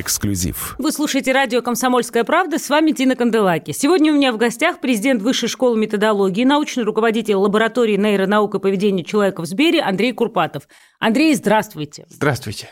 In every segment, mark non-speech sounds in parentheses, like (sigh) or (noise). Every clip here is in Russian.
Эксклюзив. Вы слушаете радио «Комсомольская правда». С вами Тина Канделаки. Сегодня у меня в гостях президент Высшей школы методологии, научный руководитель лаборатории нейронаук и поведения человека в Сбере Андрей Курпатов. Андрей, здравствуйте. Здравствуйте.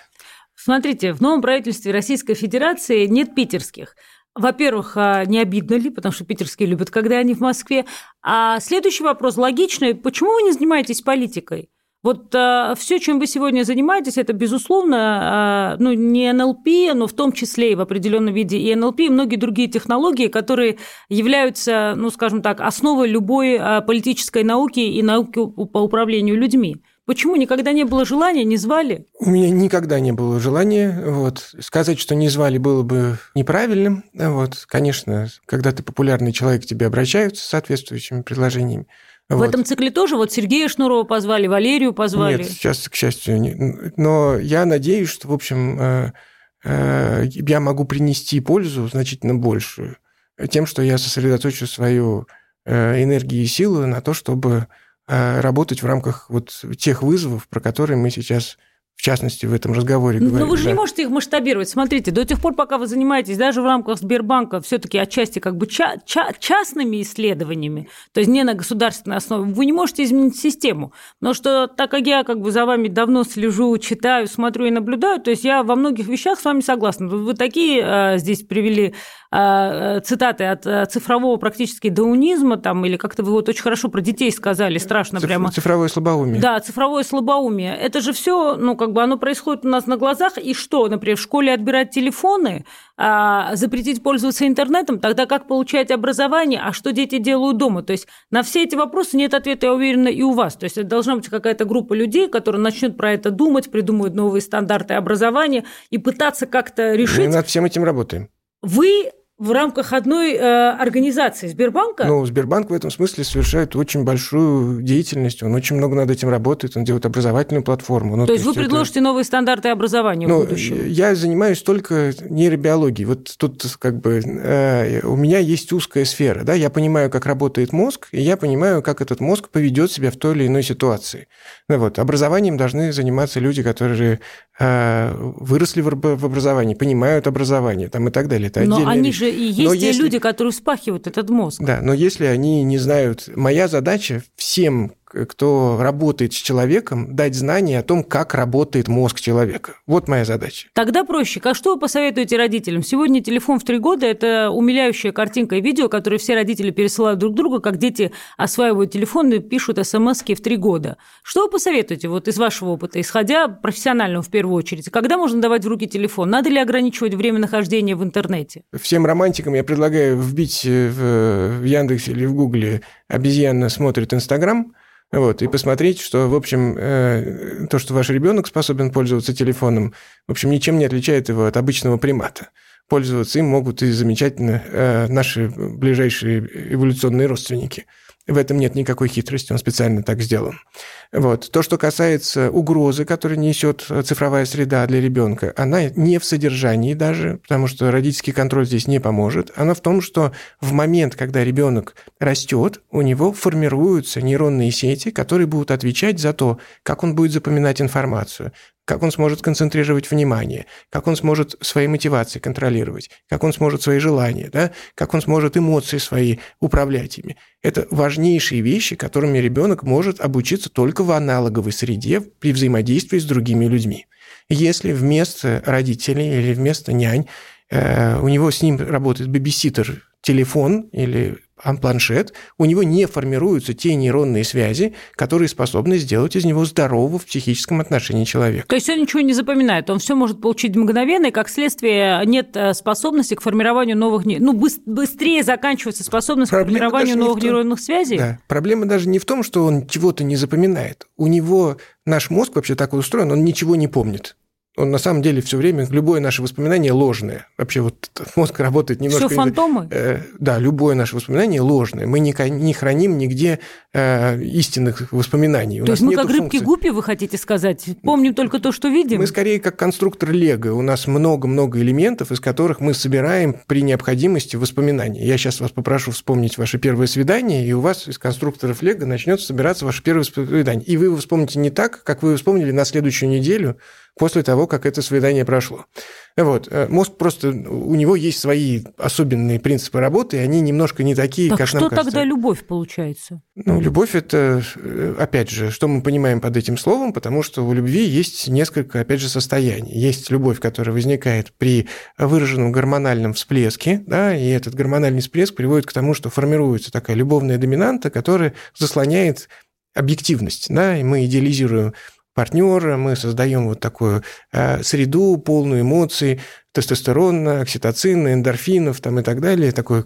Смотрите, в новом правительстве Российской Федерации нет питерских. Во-первых, а не обидно ли, потому что питерские любят, когда они в Москве. А следующий вопрос логичный. Почему вы не занимаетесь политикой? Вот э, все, чем вы сегодня занимаетесь, это, безусловно, э, ну, не НЛП, но в том числе и в определенном виде и НЛП, и многие другие технологии, которые являются, ну, скажем так, основой любой э, политической науки и науки по управлению людьми. Почему никогда не было желания, не звали? У меня никогда не было желания. Вот. Сказать, что не звали, было бы неправильным. Вот. Конечно, когда ты популярный человек, к тебе обращаются с соответствующими предложениями. В вот. этом цикле тоже вот Сергея Шнурова позвали, Валерию позвали. Нет, сейчас, к счастью, не. но я надеюсь, что, в общем, э, э, я могу принести пользу значительно большую тем, что я сосредоточу свою э, энергию и силы на то, чтобы работать в рамках вот тех вызовов, про которые мы сейчас в частности, в этом разговоре говорим. Но вы же да. не можете их масштабировать. Смотрите, до тех пор, пока вы занимаетесь даже в рамках Сбербанка все-таки отчасти как бы ча- ча- частными исследованиями, то есть не на государственной основе, вы не можете изменить систему. Но что так как я как бы за вами давно слежу, читаю, смотрю и наблюдаю, то есть я во многих вещах с вами согласна. Вы такие э, здесь привели цитаты от э, цифрового практически даунизма, там, или как-то вы вот очень хорошо про детей сказали, страшно Циф- прямо. Цифровое слабоумие. Да, цифровое слабоумие. Это же все, ну, как бы оно происходит у нас на глазах, и что, например, в школе отбирать телефоны, а, запретить пользоваться интернетом, тогда как получать образование, а что дети делают дома? То есть на все эти вопросы нет ответа, я уверена, и у вас. То есть это должна быть какая-то группа людей, которые начнут про это думать, придумают новые стандарты образования и пытаться как-то решить. Мы над всем этим работаем. Вы в рамках одной э, организации Сбербанка? Ну, Сбербанк в этом смысле совершает очень большую деятельность, он очень много над этим работает, он делает образовательную платформу. Ну, то, то есть вы предложите это... новые стандарты образования ну, в будущем? Я занимаюсь только нейробиологией. Вот тут как бы э, у меня есть узкая сфера, да, я понимаю, как работает мозг, и я понимаю, как этот мозг поведет себя в той или иной ситуации. Ну, вот, образованием должны заниматься люди, которые э, выросли в, в образовании, понимают образование там, и так далее. Это Но они вещь. же и есть но те если... люди, которые вспахивают этот мозг. Да, но если они не знают... Моя задача всем кто работает с человеком, дать знания о том, как работает мозг человека. Вот моя задача. Тогда проще. Как что вы посоветуете родителям? Сегодня телефон в три года – это умиляющая картинка и видео, которые все родители пересылают друг другу, как дети осваивают телефон и пишут смс в три года. Что вы посоветуете вот из вашего опыта, исходя профессионального в первую очередь? Когда можно давать в руки телефон? Надо ли ограничивать время нахождения в интернете? Всем романтикам я предлагаю вбить в Яндексе или в Гугле «обезьяна смотрит Инстаграм», вот, и посмотреть, что, в общем, э, то, что ваш ребенок способен пользоваться телефоном, в общем, ничем не отличает его от обычного примата. Пользоваться им могут и замечательно э, наши ближайшие эволюционные родственники. В этом нет никакой хитрости, он специально так сделан. Вот. То, что касается угрозы, которую несет цифровая среда для ребенка, она не в содержании даже, потому что родительский контроль здесь не поможет. Она в том, что в момент, когда ребенок растет, у него формируются нейронные сети, которые будут отвечать за то, как он будет запоминать информацию, как он сможет концентрировать внимание, как он сможет свои мотивации контролировать, как он сможет свои желания, да, как он сможет эмоции свои управлять ими. Это важнейшие вещи, которыми ребенок может обучиться только в аналоговой среде при взаимодействии с другими людьми. Если вместо родителей или вместо нянь э, у него с ним работает бибиситер телефон или планшет, у него не формируются те нейронные связи, которые способны сделать из него здорового в психическом отношении человека. То есть он ничего не запоминает, он все может получить мгновенно, и как следствие нет э, способности к формированию новых, ну быстрее заканчивается способность Проблема к формированию новых том, нейронных связей. Да. Проблема даже не в том, что он чего-то не запоминает. У него наш мозг вообще так устроен, он ничего не помнит он на самом деле все время, любое наше воспоминание ложное. Вообще вот мозг работает немножко... Все фантомы? Э, да, любое наше воспоминание ложное. Мы не, не храним нигде э, истинных воспоминаний. То У есть мы как рыбки гупи, вы хотите сказать? Помним только то, что видим? Мы скорее как конструктор Лего. У нас много-много элементов, из которых мы собираем при необходимости воспоминания. Я сейчас вас попрошу вспомнить ваше первое свидание, и у вас из конструкторов Лего начнет собираться ваше первое свидание. И вы его вспомните не так, как вы вспомнили на следующую неделю, после того, как это свидание прошло. Вот. Э, мозг просто, у него есть свои особенные принципы работы, и они немножко не такие, так как что нам кажется. тогда любовь получается? Ну, любовь – это, э, опять же, что мы понимаем под этим словом, потому что у любви есть несколько, опять же, состояний. Есть любовь, которая возникает при выраженном гормональном всплеске, да, и этот гормональный всплеск приводит к тому, что формируется такая любовная доминанта, которая заслоняет объективность, да, и мы идеализируем партнера, мы создаем вот такую э, среду, полную эмоций, тестостерона, окситоцина, эндорфинов там, и так далее, такой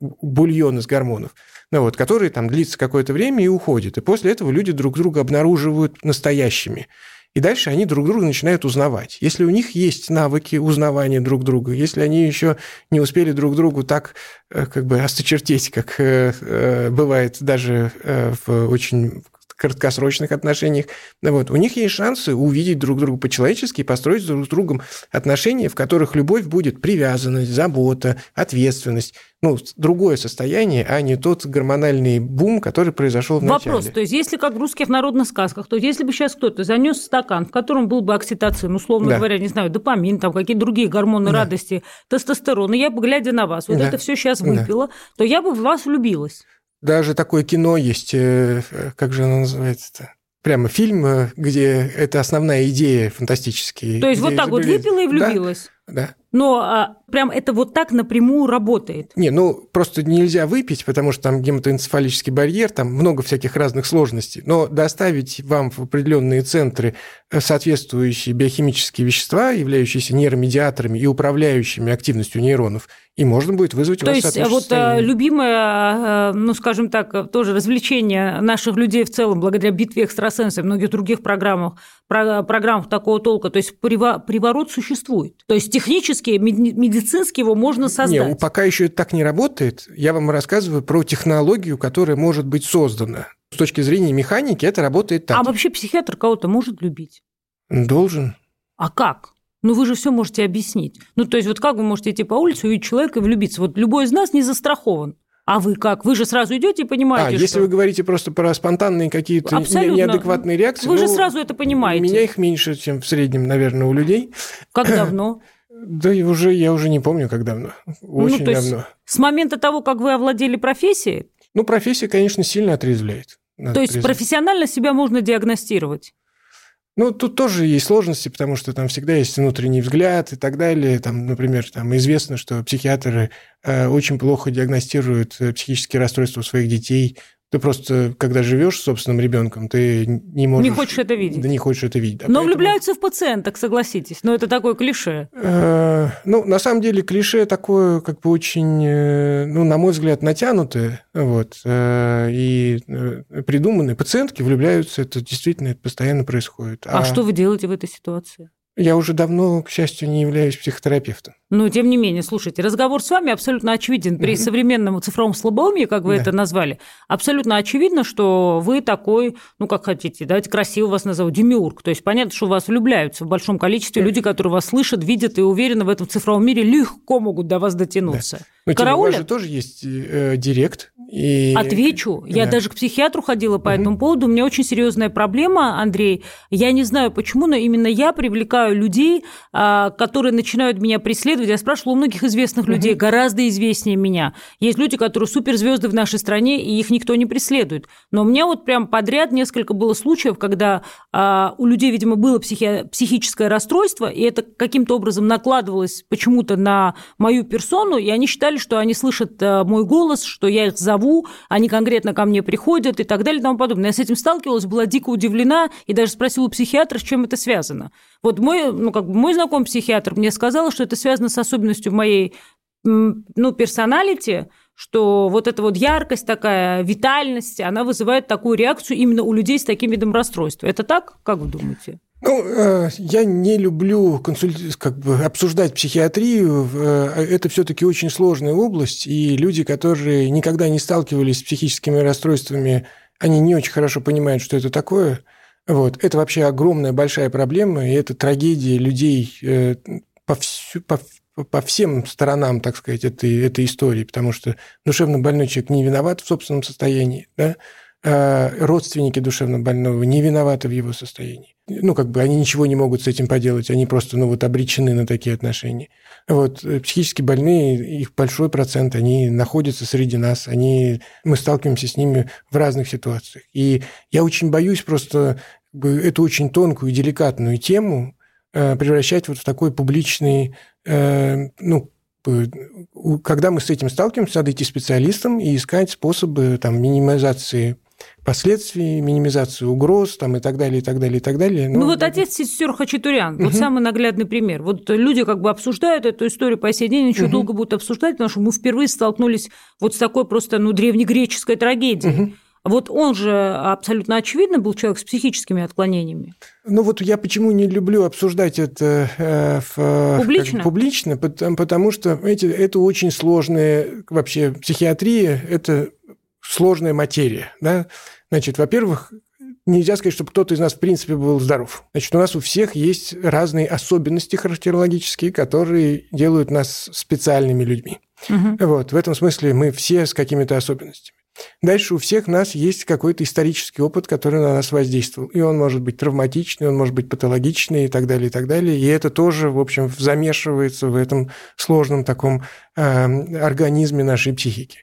бульон из гормонов, ну, вот, который там длится какое-то время и уходит. И после этого люди друг друга обнаруживают настоящими. И дальше они друг друга начинают узнавать. Если у них есть навыки узнавания друг друга, если они еще не успели друг другу так э, как бы осточертеть, как э, бывает даже в очень краткосрочных отношениях. Вот. У них есть шансы увидеть друг друга по-человечески и построить друг с другом отношения, в которых любовь будет привязанность, забота, ответственность. Ну, другое состояние, а не тот гормональный бум, который произошел в начале. Вопрос, то есть если как в русских народных сказках, то если бы сейчас кто-то занес стакан, в котором был бы окситоцин, условно да. говоря, не знаю, допамин, там какие-то другие гормоны да. радости, тестостерон, и я бы, глядя на вас, вот да. это все сейчас выпила, да. то я бы в вас влюбилась. Даже такое кино есть, э, как же оно называется-то? Прямо фильм, э, где это основная идея фантастическая. То есть вот так вот выпила и влюбилась? Да. Да. Но а, прям это вот так напрямую работает. Не, ну просто нельзя выпить, потому что там гематоэнцефалический барьер, там много всяких разных сложностей. Но доставить вам в определенные центры э, соответствующие биохимические вещества, являющиеся нейромедиаторами и управляющими активностью нейронов, и можно будет вызвать То у вас есть вот э, любимое, э, ну скажем так, тоже развлечение наших людей в целом, благодаря битве экстрасенсов и многих других программах, программах такого толка, то есть приворот существует. То есть технически медицински его можно создать. Нет, пока еще это так не работает. Я вам рассказываю про технологию, которая может быть создана. С точки зрения механики это работает так. А вообще психиатр кого-то может любить? Должен. А как? Ну, вы же все можете объяснить. Ну, то есть, вот как вы можете идти по улице, увидеть человека и влюбиться? Вот любой из нас не застрахован. А вы как? Вы же сразу идете и понимаете, А, что... если вы говорите просто про спонтанные какие-то Абсолютно. неадекватные реакции... Вы ну, же сразу это понимаете. У меня их меньше, чем в среднем, наверное, у людей. Как (coughs) давно? Да, и уже, я уже не помню, как давно. Очень ну, то есть давно. С момента того, как вы овладели профессией? Ну, профессия, конечно, сильно отрезвляет. То есть профессионально себя можно диагностировать? Ну, тут тоже есть сложности, потому что там всегда есть внутренний взгляд и так далее. Там, например, там известно, что психиатры э, очень плохо диагностируют э, психические расстройства у своих детей, ты просто, когда живешь с собственным ребенком, ты не можешь... Не хочешь это видеть. Да не хочешь это видеть. Да, Но поэтому... влюбляются в пациенток, согласитесь. Но это такое клише. Э, ну, на самом деле, клише такое, как бы очень, э, ну, на мой взгляд, натянутое. Вот. Э, и придуманные. Пациентки влюбляются, это действительно это постоянно происходит. А, а что вы делаете в этой ситуации? Я уже давно, к счастью, не являюсь психотерапевтом. Но, тем не менее, слушайте, разговор с вами абсолютно очевиден. При mm-hmm. современном цифровом слабоумии, как вы да. это назвали, абсолютно очевидно, что вы такой, ну, как хотите, давайте красиво вас назову, демиург. То есть понятно, что вас влюбляются в большом количестве да. люди, которые вас слышат, видят и уверены в этом цифровом мире, легко могут до вас дотянуться. Да. Ну, Караулят? у вас же тоже есть э, директ. И... Отвечу. Да. Я даже к психиатру ходила по угу. этому поводу. У меня очень серьезная проблема, Андрей. Я не знаю почему, но именно я привлекаю людей, э, которые начинают меня преследовать. Я спрашивала у многих известных угу. людей, гораздо известнее меня. Есть люди, которые суперзвезды в нашей стране, и их никто не преследует. Но у меня вот прям подряд несколько было случаев, когда э, у людей, видимо, было психи... психическое расстройство, и это каким-то образом накладывалось почему-то на мою персону, и они считали, что они слышат э, мой голос, что я их зову, они конкретно ко мне приходят и так далее и тому подобное. Я с этим сталкивалась, была дико удивлена и даже спросила у психиатра, с чем это связано. Вот мой, ну, как бы мой знакомый психиатр мне сказал, что это связано с особенностью моей ну, персоналити, что вот эта вот яркость такая, витальность, она вызывает такую реакцию именно у людей с таким видом расстройства. Это так? Как вы думаете? Ну, э, я не люблю консуль... как бы обсуждать психиатрию. Э, это все-таки очень сложная область, и люди, которые никогда не сталкивались с психическими расстройствами, они не очень хорошо понимают, что это такое. Вот. Это вообще огромная большая проблема, и это трагедия людей э, по, всю, по, по всем сторонам, так сказать, этой, этой истории, потому что душевно больной человек не виноват в собственном состоянии, да, родственники душевнобольного не виноваты в его состоянии. Ну, как бы они ничего не могут с этим поделать, они просто, ну, вот обречены на такие отношения. Вот, э, психически больные, их большой процент, они находятся среди нас, они, мы сталкиваемся с ними в разных ситуациях. И я очень боюсь просто эту очень тонкую и деликатную тему э, превращать вот в такой публичный, э, ну, когда мы с этим сталкиваемся, надо идти специалистам и искать способы там, минимизации последствий, минимизации угроз там, и так далее, и так далее, и так далее. Ну, ну вот отец сестер Хачатурян, угу. вот самый наглядный пример. Вот люди как бы обсуждают эту историю по сей день, еще угу. долго будут обсуждать, потому что мы впервые столкнулись вот с такой просто ну, древнегреческой трагедией. Угу. Вот он же абсолютно очевидно был человек с психическими отклонениями. Ну вот я почему не люблю обсуждать это э, в, публично, как, публично потому, потому что эти, это очень сложная вообще психиатрия, это сложная материя. Да? Значит, во-первых, нельзя сказать, чтобы кто-то из нас в принципе был здоров. Значит, у нас у всех есть разные особенности характерологические, которые делают нас специальными людьми. Угу. Вот, в этом смысле мы все с какими-то особенностями. Дальше у всех нас есть какой-то исторический опыт, который на нас воздействовал. И он может быть травматичный, он может быть патологичный и так далее, и так далее. И это тоже, в общем, замешивается в этом сложном таком э, организме нашей психики.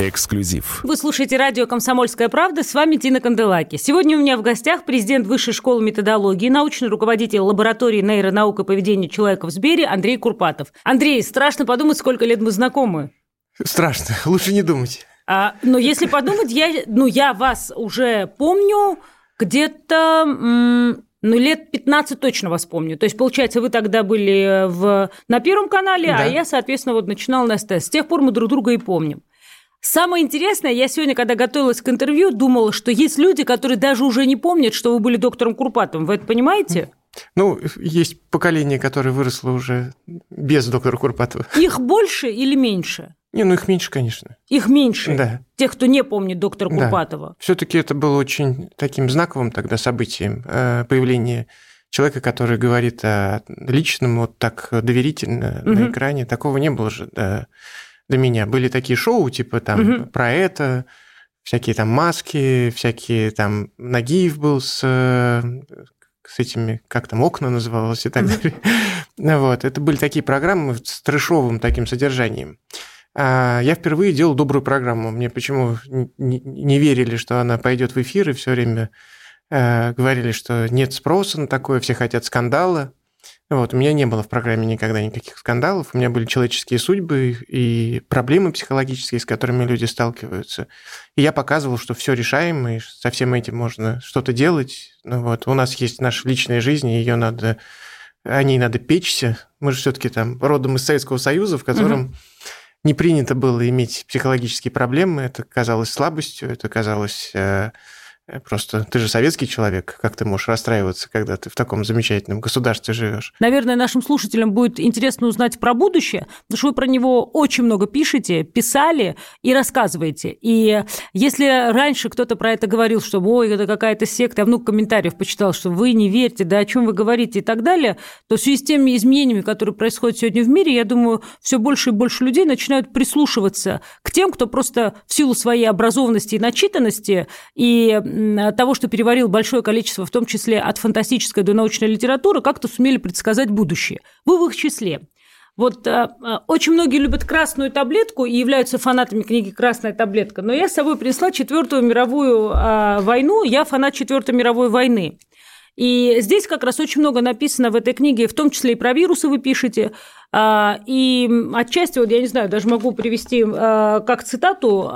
Эксклюзив. Вы слушаете радио «Комсомольская правда». С вами Тина Канделаки. Сегодня у меня в гостях президент Высшей школы методологии, научный руководитель лаборатории нейронаук и поведения человека в Сбере Андрей Курпатов. Андрей, страшно подумать, сколько лет мы знакомы. Страшно. (laughs) Лучше не думать. А, но если подумать, я, ну, я вас уже помню где-то ну, лет 15 точно вас помню. То есть, получается, вы тогда были в, на Первом канале, а да. а я, соответственно, вот начинала на СТС. С тех пор мы друг друга и помним. Самое интересное, я сегодня, когда готовилась к интервью, думала, что есть люди, которые даже уже не помнят, что вы были доктором Курпатовым. Вы это понимаете? Ну, есть поколение, которое выросло уже без доктора Курпатова. Их больше или меньше? Не, ну их меньше, конечно. Их меньше? Да. Тех, кто не помнит доктора Курпатова? Да. Все-таки это было очень таким знаковым тогда событием э, появление человека, который говорит о личном вот так доверительно угу. на экране. Такого не было же. Да до меня. Были такие шоу, типа там угу. про это, всякие там маски, всякие там Нагиев был с, с этими, как там, окна называлось и так далее. (laughs) Вот, это были такие программы с трешовым таким содержанием. А я впервые делал добрую программу. Мне почему не верили, что она пойдет в эфир, и все время э, говорили, что нет спроса на такое, все хотят скандала. Вот, у меня не было в программе никогда никаких скандалов, у меня были человеческие судьбы и проблемы психологические, с которыми люди сталкиваются. И я показывал, что все решаемо, и со всем этим можно что-то делать. Ну, вот, у нас есть наша личная жизнь, и ее надо, о ней надо печься. Мы же все-таки там родом из Советского Союза, в котором угу. не принято было иметь психологические проблемы. Это казалось слабостью, это казалось Э, просто ты же советский человек, как ты можешь расстраиваться, когда ты в таком замечательном государстве живешь? Наверное, нашим слушателям будет интересно узнать про будущее, потому что вы про него очень много пишете, писали и рассказываете. И если раньше кто-то про это говорил, что ой, это какая-то секта, я много комментариев почитал, что вы не верите, да о чем вы говорите и так далее, то в связи с теми изменениями, которые происходят сегодня в мире, я думаю, все больше и больше людей начинают прислушиваться к тем, кто просто в силу своей образованности и начитанности и того, что переварил большое количество, в том числе от фантастической до научной литературы, как-то сумели предсказать будущее. Вы в их числе. Вот э, э, очень многие любят красную таблетку и являются фанатами книги «Красная таблетка», но я с собой принесла Четвертую мировую э, войну, я фанат Четвертой мировой войны. И здесь как раз очень много написано в этой книге, в том числе и про вирусы вы пишете. А, и отчасти, вот я не знаю, даже могу привести а, как цитату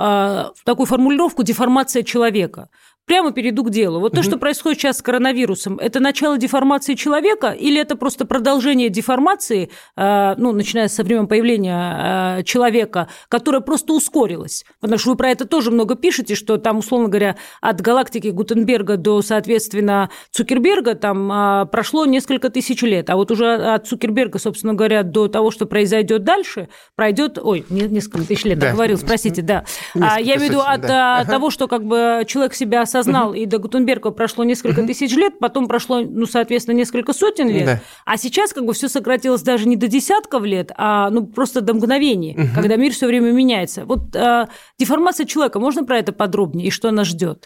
такую формулировку «деформация человека». Прямо перейду к делу. Вот угу. то, что происходит сейчас с коронавирусом, это начало деформации человека или это просто продолжение деформации, ну, начиная со времен появления человека, которая просто ускорилась? Потому что вы про это тоже много пишете, что там, условно говоря, от галактики Гутенберга до, соответственно, Цукерберга там прошло несколько тысяч лет, а вот уже от Цукерберга, собственно говоря, до того, что произойдет дальше, пройдет, ой, несколько тысяч лет, да. говорил, спросите, да. А, я имею в виду от да. А, того, что как бы человек себя осознал, и до Гутенберга прошло несколько тысяч лет, потом прошло, ну, соответственно, несколько сотен лет, да. а сейчас как бы все сократилось даже не до десятков лет, а ну просто до мгновений, когда мир все время меняется. Вот а, деформация человека, можно про это подробнее и что нас ждет?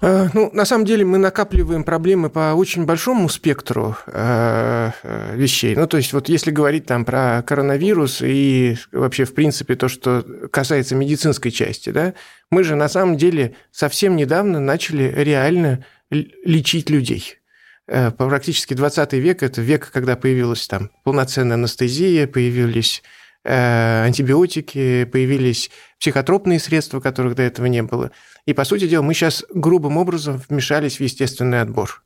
Э, ну, на самом деле мы накапливаем проблемы по очень большому спектру э, э, вещей. Ну, то есть вот если говорить там про коронавирус и вообще, в принципе, то, что касается медицинской части, да, мы же на самом деле совсем недавно начали реально лечить людей. Практически 20 век – это век, когда появилась там полноценная анестезия, появились антибиотики, появились психотропные средства, которых до этого не было – и, по сути дела, мы сейчас грубым образом вмешались в естественный отбор.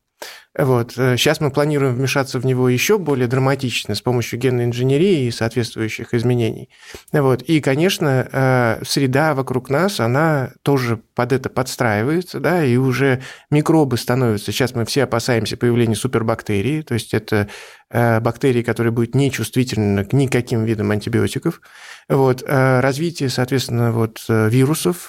Вот. Сейчас мы планируем вмешаться в него еще более драматично с помощью генной инженерии и соответствующих изменений. Вот. И, конечно, э, среда вокруг нас, она тоже под это подстраивается, да, и уже микробы становятся. Сейчас мы все опасаемся появления супербактерий, то есть это э, бактерии, которые будут нечувствительны к никаким видам антибиотиков. Вот. Э, развитие, соответственно, вот вирусов,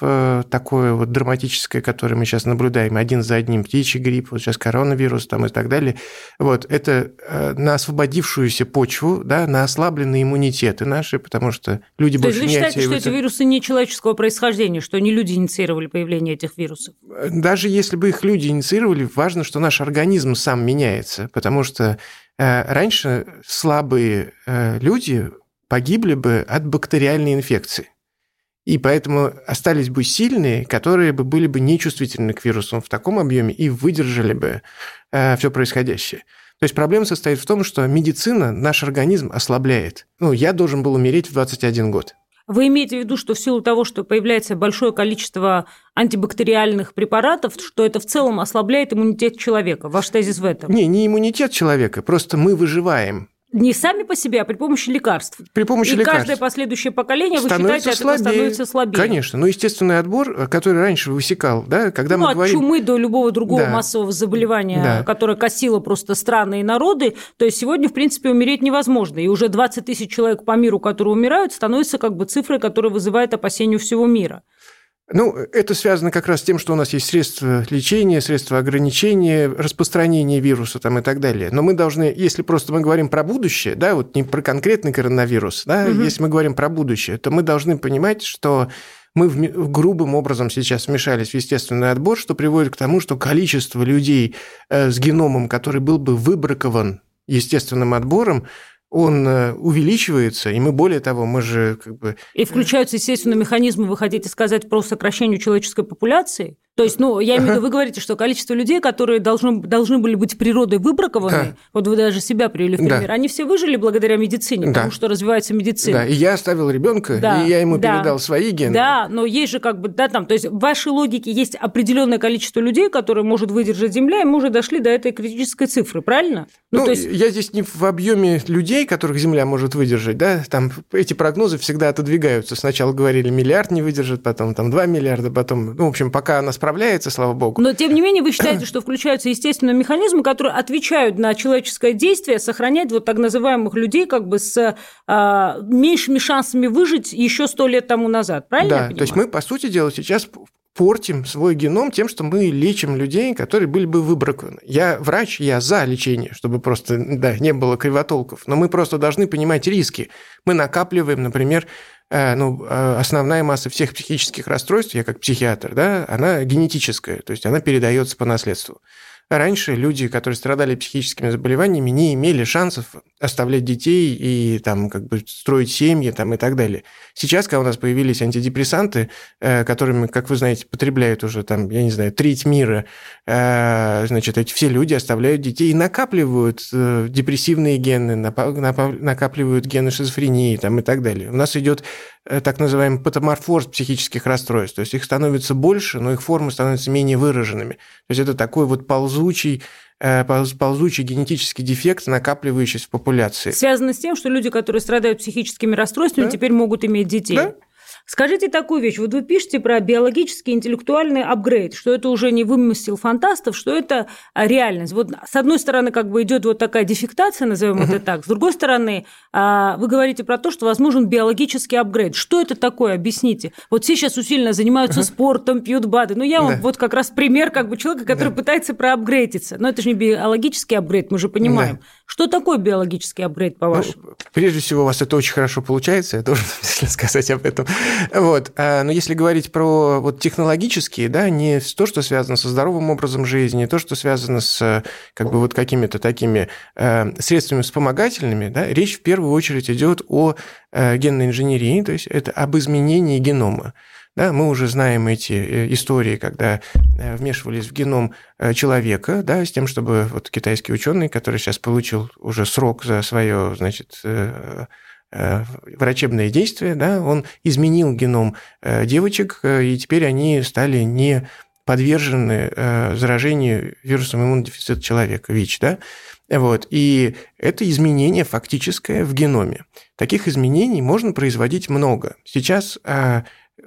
такое вот драматическое, которое мы сейчас наблюдаем один за одним, птичий грипп, вот сейчас коронавирус, там и так далее. Вот, это э, на освободившуюся почву, да, на ослабленные иммунитеты наши, потому что люди То больше вы считаете, что эти вирусы не человеческого происхождения, что не люди инициировали появление этих вирусов? Даже если бы их люди инициировали, важно, что наш организм сам меняется, потому что э, раньше слабые э, люди погибли бы от бактериальной инфекции. И поэтому остались бы сильные, которые бы были бы нечувствительны к вирусам в таком объеме и выдержали бы э, все происходящее. То есть проблема состоит в том, что медицина наш организм ослабляет. Ну, я должен был умереть в 21 год. Вы имеете в виду, что в силу того, что появляется большое количество антибактериальных препаратов, что это в целом ослабляет иммунитет человека? Ваш тезис в этом? Не, не иммунитет человека, просто мы выживаем не сами по себе, а при помощи лекарств. При помощи и лекарств. каждое последующее поколение, вы считаете, слабее. от этого становится слабее. Конечно, но естественный отбор, который раньше высекал, да, когда ну, мы от говорим... чумы до любого другого да. массового заболевания, да. которое косило просто страны и народы, то есть сегодня, в принципе, умереть невозможно. И уже 20 тысяч человек по миру, которые умирают, становится как бы цифрой, которая вызывает опасения у всего мира. Ну, это связано как раз с тем, что у нас есть средства лечения, средства ограничения, распространения вируса там и так далее. Но мы должны, если просто мы говорим про будущее, да, вот не про конкретный коронавирус, да, угу. если мы говорим про будущее, то мы должны понимать, что мы в, грубым образом сейчас вмешались в естественный отбор, что приводит к тому, что количество людей э, с геномом, который был бы выбракован естественным отбором, он э, увеличивается, и мы более того, мы же как бы... И включаются, естественно, механизмы, вы хотите сказать, про сокращение человеческой популяции? То есть, ну, я имею в виду, вы говорите, что количество людей, которые должны, должны были быть природой выбракованы, да. вот вы даже себя привели в пример, да. они все выжили благодаря медицине, да. потому что развивается медицина. Да, и я оставил ребенка, да. и я ему да. передал свои гены. Да, но есть же как бы, да, там, то есть в вашей логике есть определенное количество людей, которые может выдержать Земля, и мы уже дошли до этой критической цифры, правильно? Ну, ну то есть... я здесь не в объеме людей, которых Земля может выдержать, да, там эти прогнозы всегда отодвигаются. Сначала говорили, миллиард не выдержит, потом там 2 миллиарда, потом, ну, в общем, пока она справляется, слава богу. Но, тем не менее, вы считаете, что включаются естественные механизмы, которые отвечают на человеческое действие, сохранять вот так называемых людей как бы с а, меньшими шансами выжить еще сто лет тому назад, правильно Да, то есть мы, по сути дела, сейчас портим свой геном тем, что мы лечим людей, которые были бы выбракованы. Я врач, я за лечение, чтобы просто да, не было кривотолков, но мы просто должны понимать риски. Мы накапливаем, например, ну, э, основная масса всех психических расстройств, я как психиатр, да, она генетическая, то есть она передается по наследству. Раньше люди, которые страдали психическими заболеваниями, не имели шансов оставлять детей и там как бы строить семьи там, и так далее. Сейчас, когда у нас появились антидепрессанты, э, которыми, как вы знаете, потребляют уже там, я не знаю, треть мира, э, значит, эти все люди оставляют детей и накапливают э, депрессивные гены, накапливают гены шизофрении там, и так далее. У нас идет так называемый патоморфоз психических расстройств. То есть их становится больше, но их формы становятся менее выраженными. То есть это такой вот ползучий Э, ползучий генетический дефект, накапливающийся в популяции. Связано с тем, что люди, которые страдают психическими расстройствами, да? теперь могут иметь детей. Да? Скажите такую вещь. Вот вы пишете про биологический интеллектуальный апгрейд, что это уже не вымысел фантастов, что это а, реальность. Вот с одной стороны, как бы идет вот такая дефектация, назовем это так. С другой стороны, а, вы говорите про то, что возможен биологический апгрейд. Что это такое? Объясните. Вот все сейчас усиленно занимаются спортом, пьют БАДы. Ну, я вам да. вот как раз пример как бы человека, который да. пытается проапгрейдиться. Но это же не биологический апгрейд, мы же понимаем. Да. Что такое биологический апгрейд, по-вашему? Ну, прежде всего, у вас это очень хорошо получается, я должен (laughs) сказать об этом. Вот. А, но если говорить про вот технологические, да, не то, что связано со здоровым образом жизни, не то, что связано с как бы вот какими-то такими э, средствами вспомогательными, да, речь в первую очередь идет о э, генной инженерии, то есть это об изменении генома. Да, мы уже знаем эти э, истории, когда вмешивались в геном человека, да, с тем, чтобы вот китайский ученый, который сейчас получил уже срок за свое, значит, врачебное действие, да, он изменил геном э, девочек, э, и теперь они стали не подвержены заражению вирусом иммунодефицита человека, ВИЧ, да, вот. И это изменение фактическое в геноме. Таких изменений можно производить много. Сейчас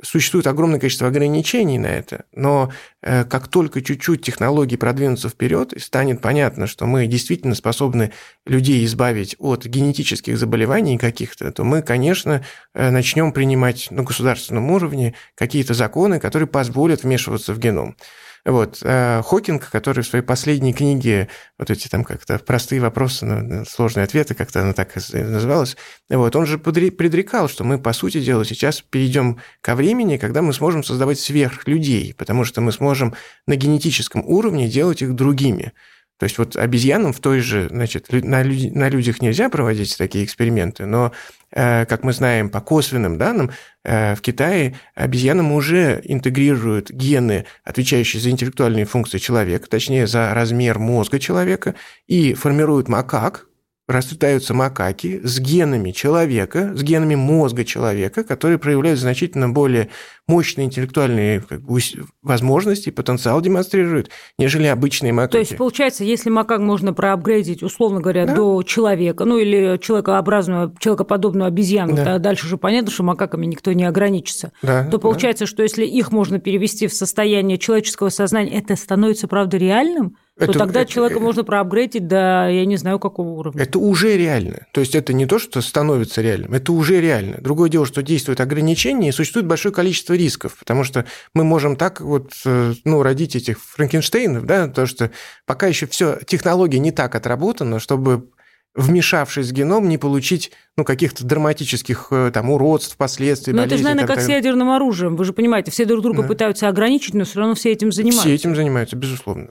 Существует огромное количество ограничений на это, но э, как только чуть-чуть технологии продвинутся вперед, и станет понятно, что мы действительно способны людей избавить от генетических заболеваний каких-то, то мы, конечно, э, начнем принимать на государственном уровне какие-то законы, которые позволят вмешиваться в геном. Вот. А Хокинг, который в своей последней книге, вот эти там как-то простые вопросы, на сложные ответы, как-то она так называлась, вот, он же предрекал, что мы, по сути дела, сейчас перейдем ко времени, когда мы сможем создавать сверхлюдей, потому что мы сможем на генетическом уровне делать их другими. То есть вот обезьянам в той же, значит, на, люди, на людях нельзя проводить такие эксперименты, но, э, как мы знаем по косвенным данным, э, в Китае обезьянам уже интегрируют гены, отвечающие за интеллектуальные функции человека, точнее, за размер мозга человека, и формируют макак, расцветаются макаки с генами человека, с генами мозга человека, которые проявляют значительно более мощные интеллектуальные как бы, возможности, потенциал демонстрируют, нежели обычные макаки. То есть, получается, если макак можно проапгрейдить, условно говоря, да. до человека, ну или человекообразного, человекоподобную обезьяну, да. дальше уже понятно, что макаками никто не ограничится, да, то получается, да. что если их можно перевести в состояние человеческого сознания, это становится, правда, реальным? Это, то тогда это, человека это, можно проапгрейдить до, я не знаю, какого уровня. Это уже реально. То есть это не то, что становится реальным, это уже реально. Другое дело, что действуют ограничения, и существует большое количество рисков, потому что мы можем так вот, э, ну, родить этих Франкенштейнов, да, то, что пока еще все, технология не так отработана, чтобы вмешавшись в геном, не получить ну, каких-то драматических э, там, уродств, последствий, Но это же, наверное, как с ядерным оружием. Вы же понимаете, все друг друга да. пытаются ограничить, но все равно все этим занимаются. Все этим занимаются, безусловно.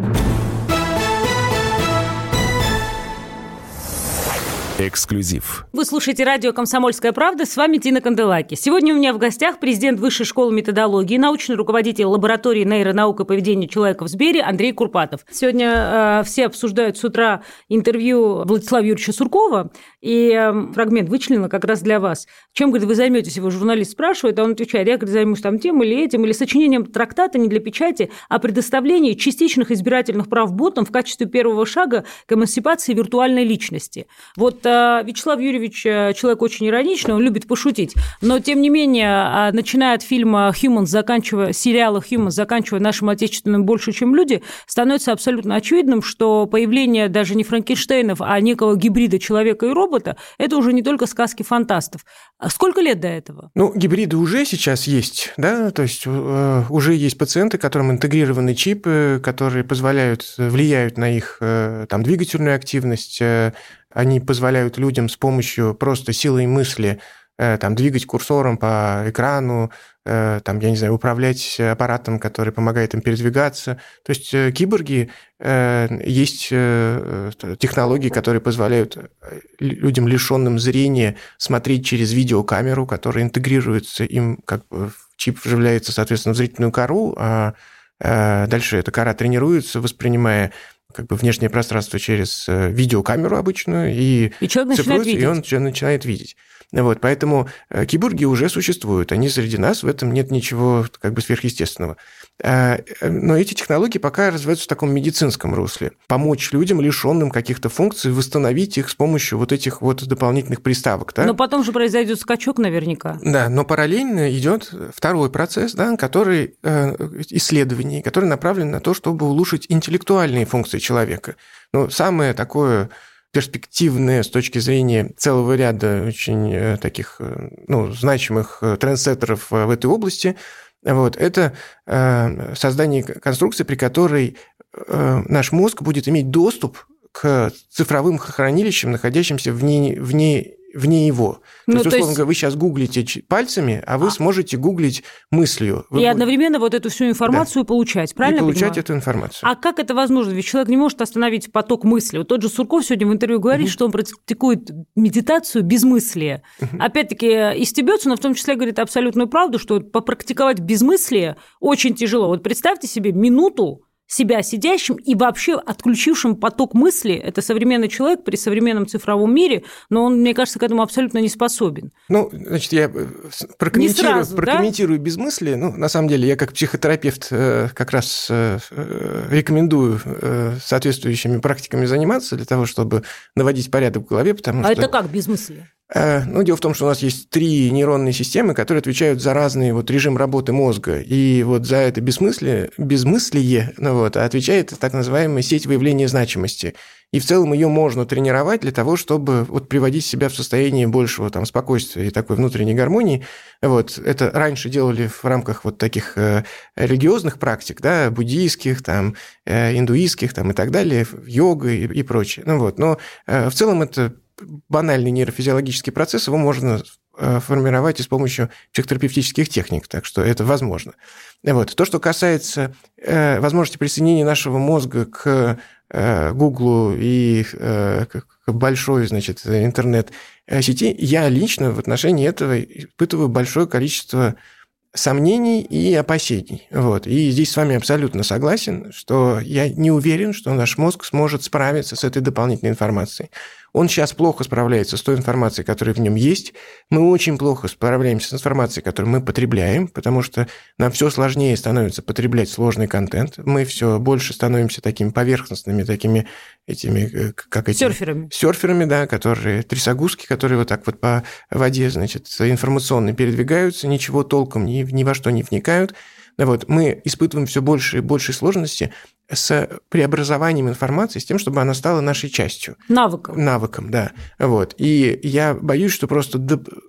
Эксклюзив. Вы слушаете радио «Комсомольская правда». С вами Тина Канделаки. Сегодня у меня в гостях президент Высшей школы методологии, научный руководитель лаборатории нейронаук и поведения человека в Сбере Андрей Курпатов. Сегодня э, все обсуждают с утра интервью Владислава Юрьевича Суркова, и э, фрагмент вычленила как раз для вас. Чем, говорит, вы займетесь? Его журналист спрашивает, а он отвечает, я, говорит, займусь там тем или этим, или сочинением трактата не для печати, а предоставлении частичных избирательных прав ботам в качестве первого шага к эмансипации виртуальной личности. Вот э, Вячеслав Юрьевич э, человек очень ироничный, он любит пошутить, но тем не менее, э, начиная от фильма «Humans», заканчивая сериала «Humans», заканчивая нашим отечественным «Больше, чем люди», становится абсолютно очевидным, что появление даже не Франкенштейнов, а некого гибрида человека и робота – это уже не только сказки фантастов. А сколько лет до этого? Ну, гибриды уже сейчас есть, да, то есть э, уже есть пациенты, которым интегрированы чипы, которые позволяют, влияют на их э, там, двигательную активность, э, они позволяют людям с помощью просто силы мысли э, там, двигать курсором по экрану, э, там, я не знаю, управлять аппаратом, который помогает им передвигаться. То есть э, киборги, есть технологии, которые позволяют людям, лишенным зрения, смотреть через видеокамеру, которая интегрируется им, как бы чип вживляется, соответственно, в зрительную кору, а дальше эта кора тренируется, воспринимая как бы внешнее пространство через э, видеокамеру обычную, и, и человек видеть. и он начинает видеть. Вот, поэтому э, киборги уже существуют, они среди нас, в этом нет ничего как бы сверхъестественного. А, э, но эти технологии пока развиваются в таком медицинском русле. Помочь людям, лишенным каких-то функций, восстановить их с помощью вот этих вот дополнительных приставок. Да? Но потом же произойдет скачок наверняка. Да, но параллельно идет второй процесс, да, который исследований, который направлен на то, чтобы улучшить интеллектуальные функции человека. Ну, самое такое перспективные с точки зрения целого ряда очень э, таких э, ну, значимых э, трендсеттеров в этой области. Вот, это создание конструкции, при которой наш мозг будет иметь доступ к цифровым хранилищам, находящимся вне, вне вне его. Ну, то есть, условно говоря, вы сейчас гуглите пальцами, а вы а... сможете гуглить мыслью. Вы и будете... одновременно вот эту всю информацию да. получать, правильно? И получать эту информацию. А как это возможно? Ведь человек не может остановить поток мысли. Вот тот же Сурков сегодня в интервью говорит, угу. что он практикует медитацию без мысли. Угу. Опять-таки, истебется, но в том числе говорит абсолютную правду, что попрактиковать безмыслие очень тяжело. Вот представьте себе минуту, себя сидящим и вообще отключившим поток мысли. Это современный человек при современном цифровом мире, но он, мне кажется, к этому абсолютно не способен. Ну, значит, я э, прокомментирую, сразу, прокомментирую да? без мысли. Ну, на самом деле, я как психотерапевт э, как раз э, рекомендую соответствующими практиками заниматься для того, чтобы наводить порядок в голове, потому а что... это как без мысли? Э, ну, дело в том, что у нас есть три нейронные системы, которые отвечают за разный вот режим работы мозга. И вот за это бессмыслие, безмыслие ну вот, отвечает так называемая сеть выявления значимости. И в целом ее можно тренировать для того, чтобы вот приводить себя в состояние большего там, спокойствия и такой внутренней гармонии. Вот. Это раньше делали в рамках вот таких э, религиозных практик, да, буддийских, там, э, индуистских там, и так далее, йога и, и прочее. Ну, вот. Но э, в целом это банальный нейрофизиологический процесс, его можно э, формировать и с помощью психотерапевтических техник, так что это возможно. Вот. То, что касается э, возможности присоединения нашего мозга к э, Гуглу и к большой, значит, интернет-сети, я лично в отношении этого испытываю большое количество сомнений и опасений. Вот. И здесь с вами абсолютно согласен, что я не уверен, что наш мозг сможет справиться с этой дополнительной информацией. Он сейчас плохо справляется с той информацией, которая в нем есть. Мы очень плохо справляемся с информацией, которую мы потребляем, потому что нам все сложнее становится потреблять сложный контент. Мы все больше становимся такими поверхностными, такими этими, э, как эти... Серферами. Серферами, да, которые, трясогузки, которые вот так вот по воде, значит, информационно передвигаются, ничего толком ни, ни во что не вникают. Вот, мы испытываем все больше и больше сложности с преобразованием информации, с тем, чтобы она стала нашей частью. Навыком. Навыком, да. Вот. И я боюсь, что просто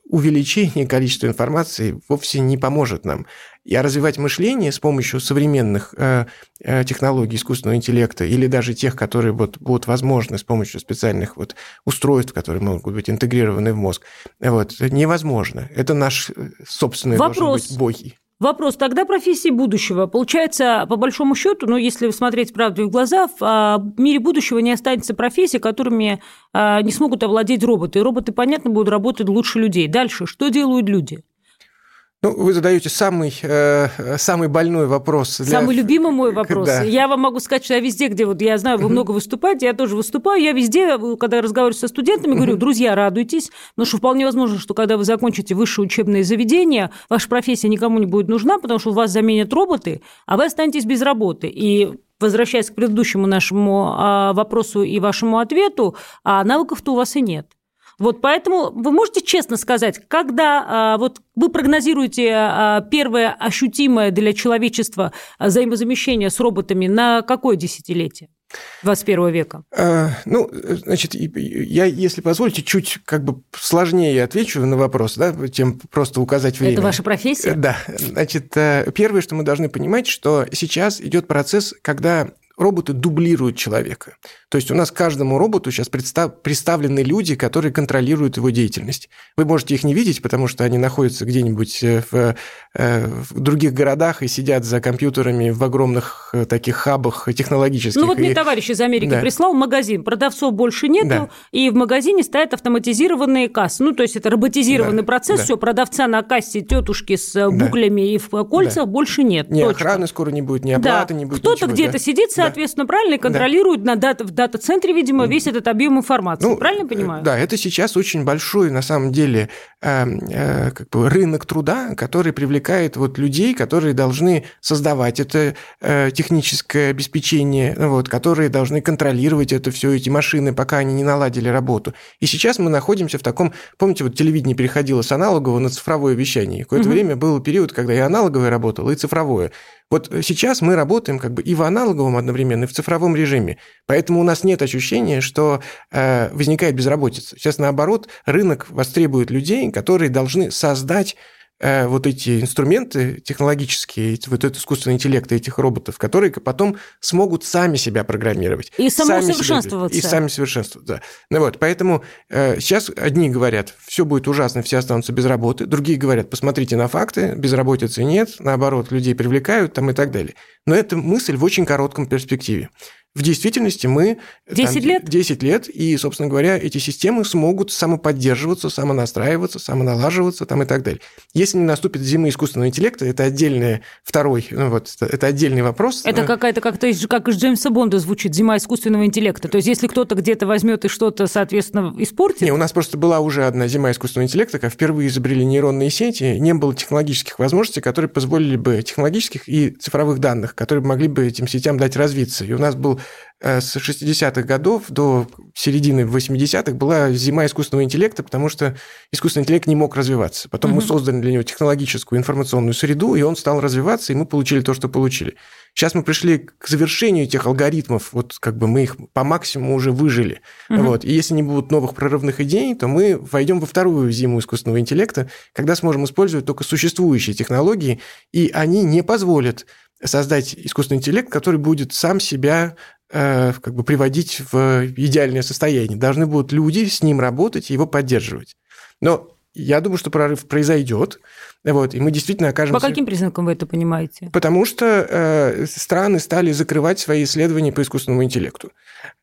увеличение количества информации вовсе не поможет нам. И развивать мышление с помощью современных э, э, технологий искусственного интеллекта или даже тех, которые вот будут возможны с помощью специальных вот устройств, которые могут быть интегрированы в мозг, вот, невозможно. Это наш э, собственный Вопрос. должен быть бой. Вопрос, тогда профессии будущего. Получается, по большому счету, ну, если смотреть правду в глаза, в мире будущего не останется профессий, которыми не смогут овладеть роботы. Роботы, понятно, будут работать лучше людей. Дальше, что делают люди? Ну, вы задаете самый, э, самый больной вопрос. Для... Самый любимый мой вопрос. Да. Я вам могу сказать, что я везде, где вот я знаю, вы много выступаете, я тоже выступаю, я везде, когда разговариваю со студентами, говорю, друзья, радуйтесь, потому что вполне возможно, что когда вы закончите высшее учебное заведение, ваша профессия никому не будет нужна, потому что вас заменят роботы, а вы останетесь без работы. И возвращаясь к предыдущему нашему а, вопросу и вашему ответу, а навыков-то у вас и нет. Вот поэтому вы можете честно сказать, когда а, вот вы прогнозируете а, первое ощутимое для человечества взаимозамещение с роботами на какое десятилетие? 21 века? А, ну, значит, я, если позволите, чуть как бы сложнее отвечу на вопрос, да, чем просто указать время. Это ваша профессия? Да. Значит, э, первое, что мы должны понимать, что сейчас идет процесс, когда роботы дублируют человека. То есть у нас каждому роботу сейчас представ, представлены люди, которые контролируют его деятельность. Вы можете их не видеть, потому что они находятся где-нибудь э, в, э, в других городах и сидят за компьютерами в огромных э, таких хабах технологических. Ну вот мне и... товарищ из Америки да. прислал магазин, продавцов больше нету, да. и в магазине стоят автоматизированные кассы. Ну то есть это роботизированный да. процесс, да. все, продавца на кассе, тетушки с буклями да. и в кольцах да. больше нет. Ни точка. охраны скоро не будет, ни оплаты да. не будет. Кто-то где-то да. сидит, соответственно, правильно, и контролирует да. на дата, в дата-центре, видимо, весь этот объем информации. Ну, правильно понимаю? Да, это сейчас очень большой, на самом деле, э, э, как бы рынок труда, который привлекает вот людей, которые должны создавать это э, техническое обеспечение, вот, которые должны контролировать это все, эти машины, пока они не наладили работу. И сейчас мы находимся в таком, помните, вот телевидение переходило с аналогового на цифровое вещание. Какое-то угу. время был период, когда и аналоговое работало, и цифровое. Вот сейчас мы работаем как бы и в аналоговом одновременно, и в цифровом режиме. Поэтому у нас нет ощущения, что э, возникает безработица. Сейчас, наоборот, рынок востребует людей, которые должны создать вот эти инструменты технологические, вот этот искусственный интеллект этих роботов, которые потом смогут сами себя программировать. И самосовершенствоваться. и сами совершенствоваться, да. Ну вот, поэтому э, сейчас одни говорят, все будет ужасно, все останутся без работы, другие говорят, посмотрите на факты, безработицы нет, наоборот, людей привлекают там и так далее. Но это мысль в очень коротком перспективе. В действительности мы... 10 там, лет? 10 лет, и, собственно говоря, эти системы смогут самоподдерживаться, самонастраиваться, самоналаживаться там и так далее. Если не наступит зимы искусственного интеллекта, это отдельный второй, ну, вот, это отдельный вопрос. Это какая-то, как-то как из Джеймса Бонда звучит, зима искусственного интеллекта. То есть, если кто-то где-то возьмет и что-то, соответственно, испортит... Не, у нас просто была уже одна зима искусственного интеллекта, когда впервые изобрели нейронные сети, не было технологических возможностей, которые позволили бы технологических и цифровых данных, которые могли бы этим сетям дать развиться. И у нас был Э, с 60-х годов до середины 80-х была зима искусственного интеллекта, потому что искусственный интеллект не мог развиваться. Потом угу. мы создали для него технологическую информационную среду, и он стал развиваться, и мы получили то, что получили. Сейчас мы пришли к завершению этих алгоритмов, вот как бы мы их по максимуму уже выжили. Угу. Вот. И если не будут новых прорывных идей, то мы войдем во вторую зиму искусственного интеллекта, когда сможем использовать только существующие технологии, и они не позволят создать искусственный интеллект, который будет сам себя Э, как бы приводить в идеальное состояние. Должны будут люди с ним работать и его поддерживать. Но я думаю, что прорыв произойдет. Вот, и мы действительно окажемся... По каким признакам вы это понимаете? Потому что э, страны стали закрывать свои исследования по искусственному интеллекту.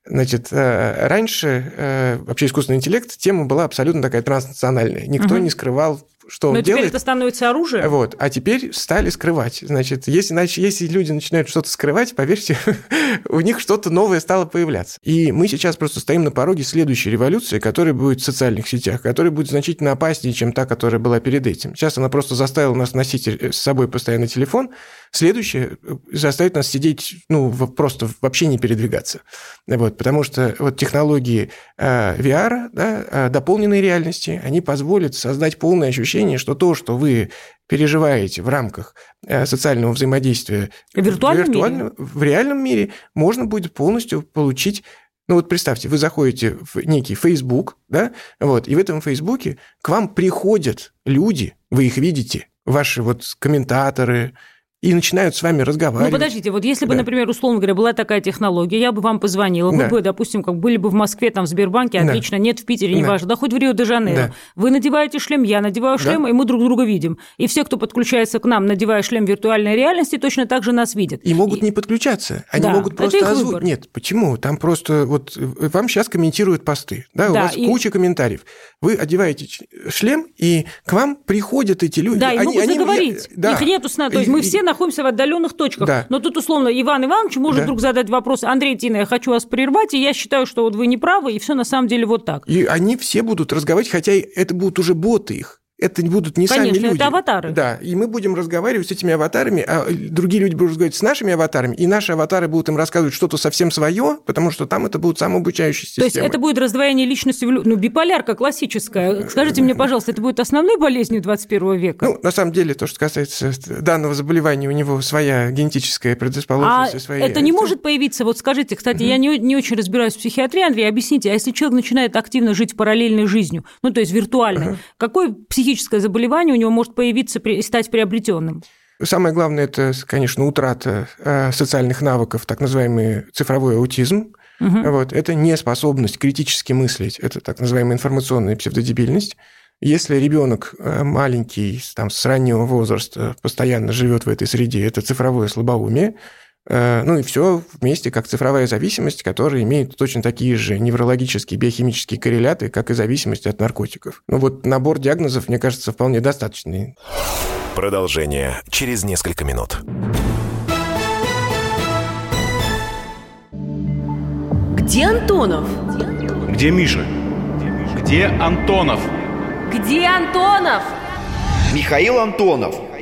Значит, э, раньше э, вообще искусственный интеллект тема была абсолютно такая транснациональная. Никто угу. не скрывал что Но он теперь это становится оружием? Вот, а теперь стали скрывать. Значит, если, значит, если люди начинают что-то скрывать, поверьте, (laughs) у них что-то новое стало появляться. И мы сейчас просто стоим на пороге следующей революции, которая будет в социальных сетях, которая будет значительно опаснее, чем та, которая была перед этим. Сейчас она просто заставила нас носить э, с собой постоянно телефон, Следующее э, заставит нас сидеть, ну, просто вообще не передвигаться. Вот, потому что вот технологии э, VR, да, э, дополненной реальности, они позволят создать полное ощущение, что то, что вы переживаете в рамках социального взаимодействия в, виртуальном виртуальном, мире? в реальном мире, можно будет полностью получить ну вот представьте, вы заходите в некий Facebook, да, вот, и в этом Фейсбуке к вам приходят люди, вы их видите, ваши вот комментаторы, и начинают с вами разговаривать. Ну, подождите, вот если бы, да. например, условно говоря, была такая технология, я бы вам позвонила, вы бы, допустим, как были бы в Москве, там, в Сбербанке, отлично, да. нет в Питере, неважно, да. да хоть в Рио-де-Жанейро. Да. Вы надеваете шлем, я надеваю шлем, да. и мы друг друга видим. И все, кто подключается к нам, надевая шлем виртуальной реальности, точно так же нас видят. И могут и... не подключаться. Они да. могут просто озвучить. Нет, почему? Там просто вот вам сейчас комментируют посты, да, да у вас и... куча комментариев. Вы одеваете шлем, и к вам приходят эти люди. Да, и они, могут они, заговорить. Я... Да. Их нету сна. То есть мы все находимся в отдаленных точках. Да. Но тут, условно, Иван Иванович может да. вдруг задать вопрос, Андрей Тина, я хочу вас прервать, и я считаю, что вот вы не правы, и все на самом деле вот так. И они все будут разговаривать, хотя это будут уже боты их это будут не Конечно, сами люди. это аватары. Да, и мы будем разговаривать с этими аватарами, а другие люди будут разговаривать с нашими аватарами, и наши аватары будут им рассказывать что-то совсем свое, потому что там это будут самообучающие системы. То есть это будет раздвоение личности, ну, биполярка классическая. Скажите мне, пожалуйста, это будет основной болезнью 21 века? Ну, на самом деле, то, что касается данного заболевания, у него своя генетическая предрасположенность. А свои... это не может появиться, вот скажите, кстати, угу. я не, не очень разбираюсь в психиатрии, Андрей, объясните, а если человек начинает активно жить параллельной жизнью, ну, то есть виртуально, угу. какой психическое заболевание у него может появиться и стать приобретенным? Самое главное – это, конечно, утрата э, социальных навыков, так называемый цифровой аутизм. Угу. Вот. Это неспособность критически мыслить, это так называемая информационная псевдодебильность. Если ребенок э, маленький, там, с раннего возраста постоянно живет в этой среде, это цифровое слабоумие, ну и все вместе, как цифровая зависимость, которая имеет точно такие же неврологические, биохимические корреляты, как и зависимость от наркотиков. Ну вот набор диагнозов, мне кажется, вполне достаточный. Продолжение через несколько минут. Где Антонов? Где Миша? Где Антонов? Где Антонов? Михаил Антонов.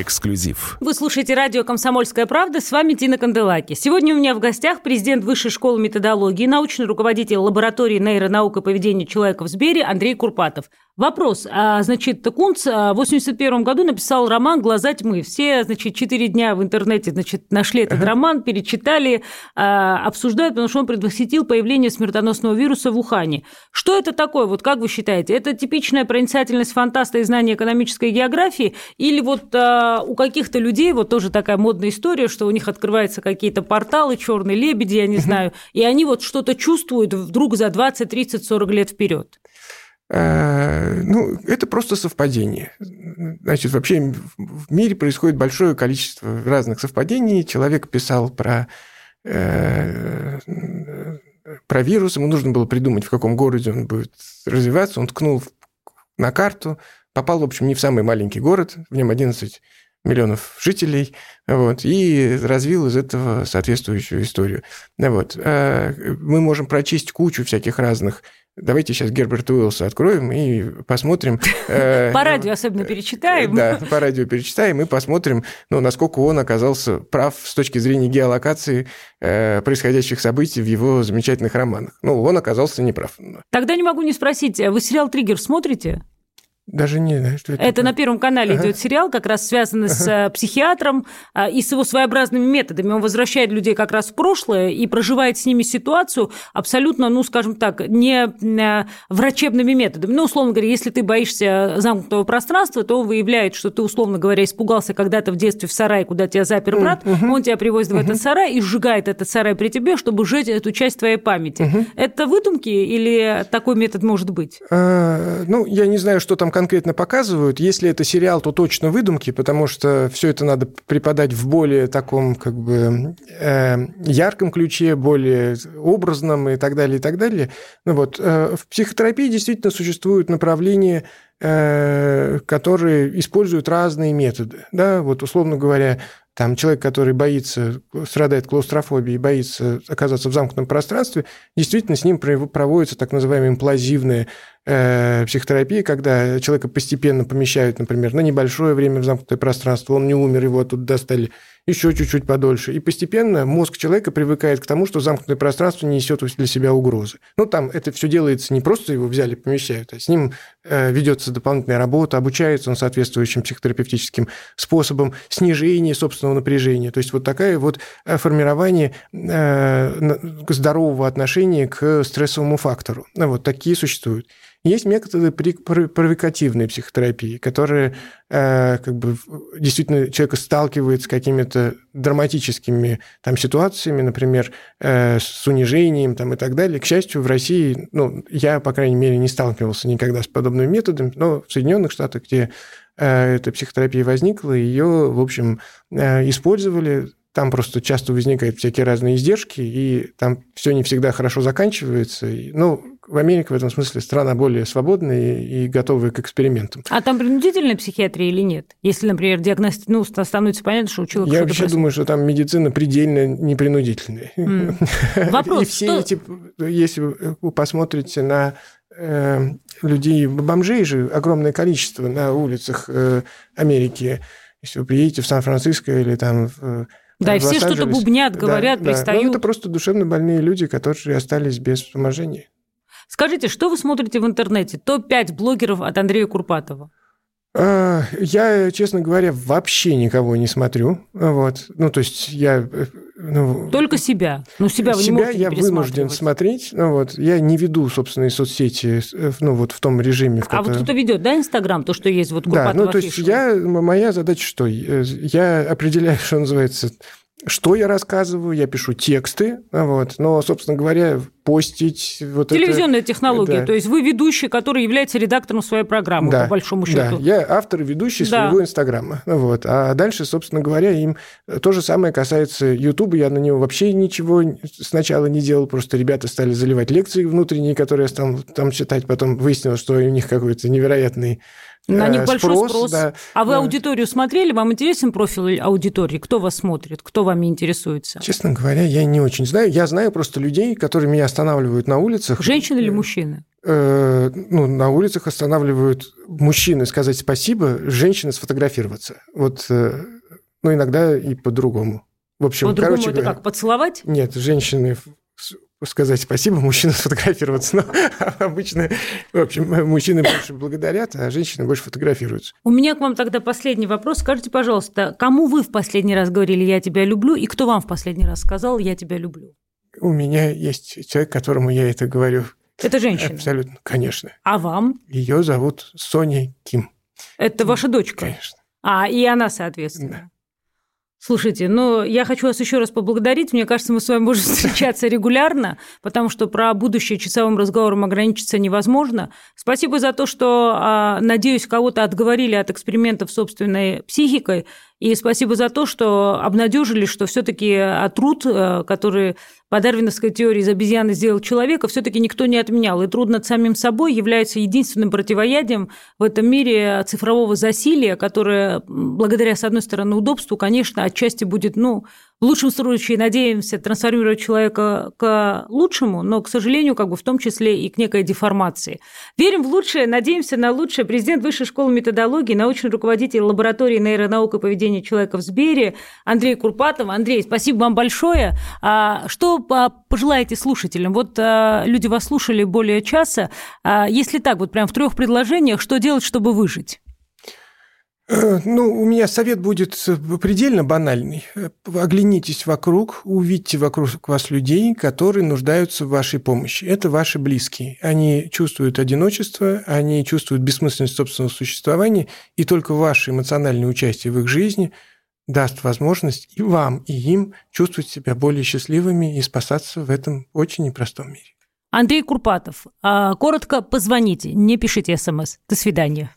Эксклюзив. Вы слушаете радио «Комсомольская правда». С вами Тина Канделаки. Сегодня у меня в гостях президент Высшей школы методологии, научный руководитель лаборатории нейронаук и поведения человека в Сбере Андрей Курпатов. Вопрос. А, значит, Кунц в 81 году написал роман «Глаза тьмы». Все, значит, четыре дня в интернете, значит, нашли этот uh-huh. роман, перечитали, а, обсуждают, потому что он предвосхитил появление смертоносного вируса в Ухане. Что это такое? Вот как вы считаете? Это типичная проницательность фантаста и знание экономической географии? Или вот а, у каких-то людей вот тоже такая модная история, что у них открываются какие-то порталы, черные лебеди, я не знаю, и они вот что-то чувствуют вдруг за 20, 30, 40 лет вперед? Э, ну, это просто совпадение. Значит, вообще в мире происходит большое количество разных совпадений. Человек писал про, э, про вирус, ему нужно было придумать, в каком городе он будет развиваться. Он ткнул на карту, попал, в общем, не в самый маленький город, в нем 11 миллионов жителей, вот, и развил из этого соответствующую историю. Вот. Э, мы можем прочесть кучу всяких разных Давайте сейчас Герберта Уиллса откроем и посмотрим. (laughs) Э, по радио особенно перечитаем. Да, по радио перечитаем и посмотрим, ну, насколько он оказался прав с точки зрения геолокации э, происходящих событий в его замечательных романах. Ну, он оказался неправ. Тогда не могу не спросить, вы сериал «Триггер» смотрите? Даже не знаю, что это. Это на Первом канале ага. идет сериал, как раз связанный ага. с э, психиатром а, и с его своеобразными методами. Он возвращает людей как раз в прошлое и проживает с ними ситуацию абсолютно, ну, скажем так, не э, врачебными методами. Ну, условно говоря, если ты боишься замкнутого пространства, то он выявляет, что ты, условно говоря, испугался когда-то в детстве в сарае, куда тебя запер брат, угу. он тебя привозит угу. в этот сарай и сжигает этот сарай при тебе, чтобы сжечь эту часть твоей памяти. Угу. Это выдумки или такой метод может быть? А, ну, я не знаю, что там конкретно показывают. Если это сериал, то точно выдумки, потому что все это надо преподать в более таком как бы э, ярком ключе, более образном и так далее, и так далее. Ну вот, э, в психотерапии действительно существуют направления, э, которые используют разные методы. Да? Вот, условно говоря, там человек, который боится, страдает клаустрофобией, боится оказаться в замкнутом пространстве, действительно с ним проводится так называемая имплазивная э, психотерапия, когда человека постепенно помещают, например, на небольшое время в замкнутое пространство, он не умер, его оттуда достали, еще чуть-чуть подольше. И постепенно мозг человека привыкает к тому, что замкнутое пространство не несет для себя угрозы. Ну, там это все делается не просто его взяли, помещают, а с ним э, ведется дополнительная работа, обучается он соответствующим психотерапевтическим способом, снижение собственного напряжения. То есть вот такая вот э, формирование э, здорового отношения к стрессовому фактору. Вот такие существуют. Есть методы провокативной психотерапии, которые э, как бы действительно человека сталкивают с какими-то драматическими там, ситуациями, например, э, с унижением там, и так далее. К счастью, в России, ну, я, по крайней мере, не сталкивался никогда с подобными методами, но в Соединенных Штатах, где э, эта психотерапия возникла, ее, в общем, э, использовали там просто часто возникают всякие разные издержки, и там все не всегда хорошо заканчивается. Ну, в Америке в этом смысле страна более свободная и готовая к экспериментам. А там принудительная психиатрия или нет? Если, например, диагности... ну, становится понятно, что у человека Я вообще думаю, что там медицина предельно непринудительная. Mm. (laughs) Вопрос, И все что... эти... Если вы посмотрите на э, людей, бомжей же огромное количество на улицах э, Америки. Если вы приедете в Сан-Франциско или там в да, и все что-то бубнят, говорят, да, пристают. Да. Ну, это просто душевно больные люди, которые остались без вспоможения. Скажите, что вы смотрите в интернете? Топ-5 блогеров от Андрея Курпатова. А, я, честно говоря, вообще никого не смотрю. Вот. Ну, то есть я... Э, ну, Только себя. Ну, себя вы себя не я вынужден смотреть. Ну, вот. Я не веду собственные соцсети э, ну, вот в том режиме. В а вот кто-то ведет, да, Инстаграм, то, что есть вот Да, ну, то есть я, моя задача что? Э, я определяю, (laughs) что называется, что я рассказываю, я пишу тексты, вот, но, собственно говоря, постить... Вот Телевизионная это, технология, да. то есть вы ведущий, который является редактором своей программы, да, по большому счету. Да, я автор и ведущий да. своего Инстаграма, вот, а дальше, собственно говоря, им то же самое касается Ютуба, я на него вообще ничего сначала не делал, просто ребята стали заливать лекции внутренние, которые я стал там читать, потом выяснилось, что у них какой-то невероятный на них большой спрос. спрос. Да. А вы аудиторию смотрели? Вам интересен профиль аудитории? Кто вас смотрит? Кто вами интересуется? Честно говоря, я не очень знаю. Я знаю просто людей, которые меня останавливают на улицах. Женщины или мужчины? Э, ну, на улицах останавливают мужчины сказать спасибо, женщины сфотографироваться. Вот, э, ну, иногда и по-другому. В общем, по-другому короче это говоря, как, поцеловать? Нет, женщины сказать спасибо, мужчина сфотографироваться. Но (laughs) обычно, в общем, мужчины больше благодарят, а женщины больше фотографируются. У меня к вам тогда последний вопрос. Скажите, пожалуйста, кому вы в последний раз говорили «я тебя люблю» и кто вам в последний раз сказал «я тебя люблю»? У меня есть человек, которому я это говорю. Это женщина? Абсолютно, конечно. А вам? Ее зовут Соня Ким. Это ваша дочка? Конечно. А, и она, соответственно? Да. Слушайте, ну, я хочу вас еще раз поблагодарить. Мне кажется, мы с вами можем (laughs) встречаться регулярно, потому что про будущее часовым разговором ограничиться невозможно. Спасибо за то, что, а, надеюсь, кого-то отговорили от экспериментов собственной психикой. И спасибо за то, что обнадежили, что все-таки а, труд, э, который по дарвиновской теории из обезьяны сделал человека, все-таки никто не отменял. И труд над самим собой является единственным противоядием в этом мире цифрового засилия, которое, благодаря, с одной стороны, удобству, конечно, отчасти будет, ну, в лучшем случае надеемся трансформировать человека к лучшему, но, к сожалению, как бы в том числе и к некой деформации. Верим в лучшее, надеемся на лучшее. Президент Высшей школы методологии, научный руководитель лаборатории нейронаук и поведения человека в Сбере Андрей Курпатов. Андрей, спасибо вам большое. А что пожелаете слушателям? Вот а, люди вас слушали более часа. А если так, вот прям в трех предложениях, что делать, чтобы выжить? (clears throat) Ну, у меня совет будет э, предельно банальный. Э, оглянитесь вокруг, увидьте вокруг вас людей, которые нуждаются в вашей помощи. Это ваши близкие. Они чувствуют одиночество, они чувствуют бессмысленность собственного существования, и только ваше эмоциональное участие в их жизни даст возможность и вам, и им чувствовать себя более счастливыми и спасаться в этом очень непростом мире. Андрей Курпатов, а, коротко позвоните, не пишите смс. До свидания.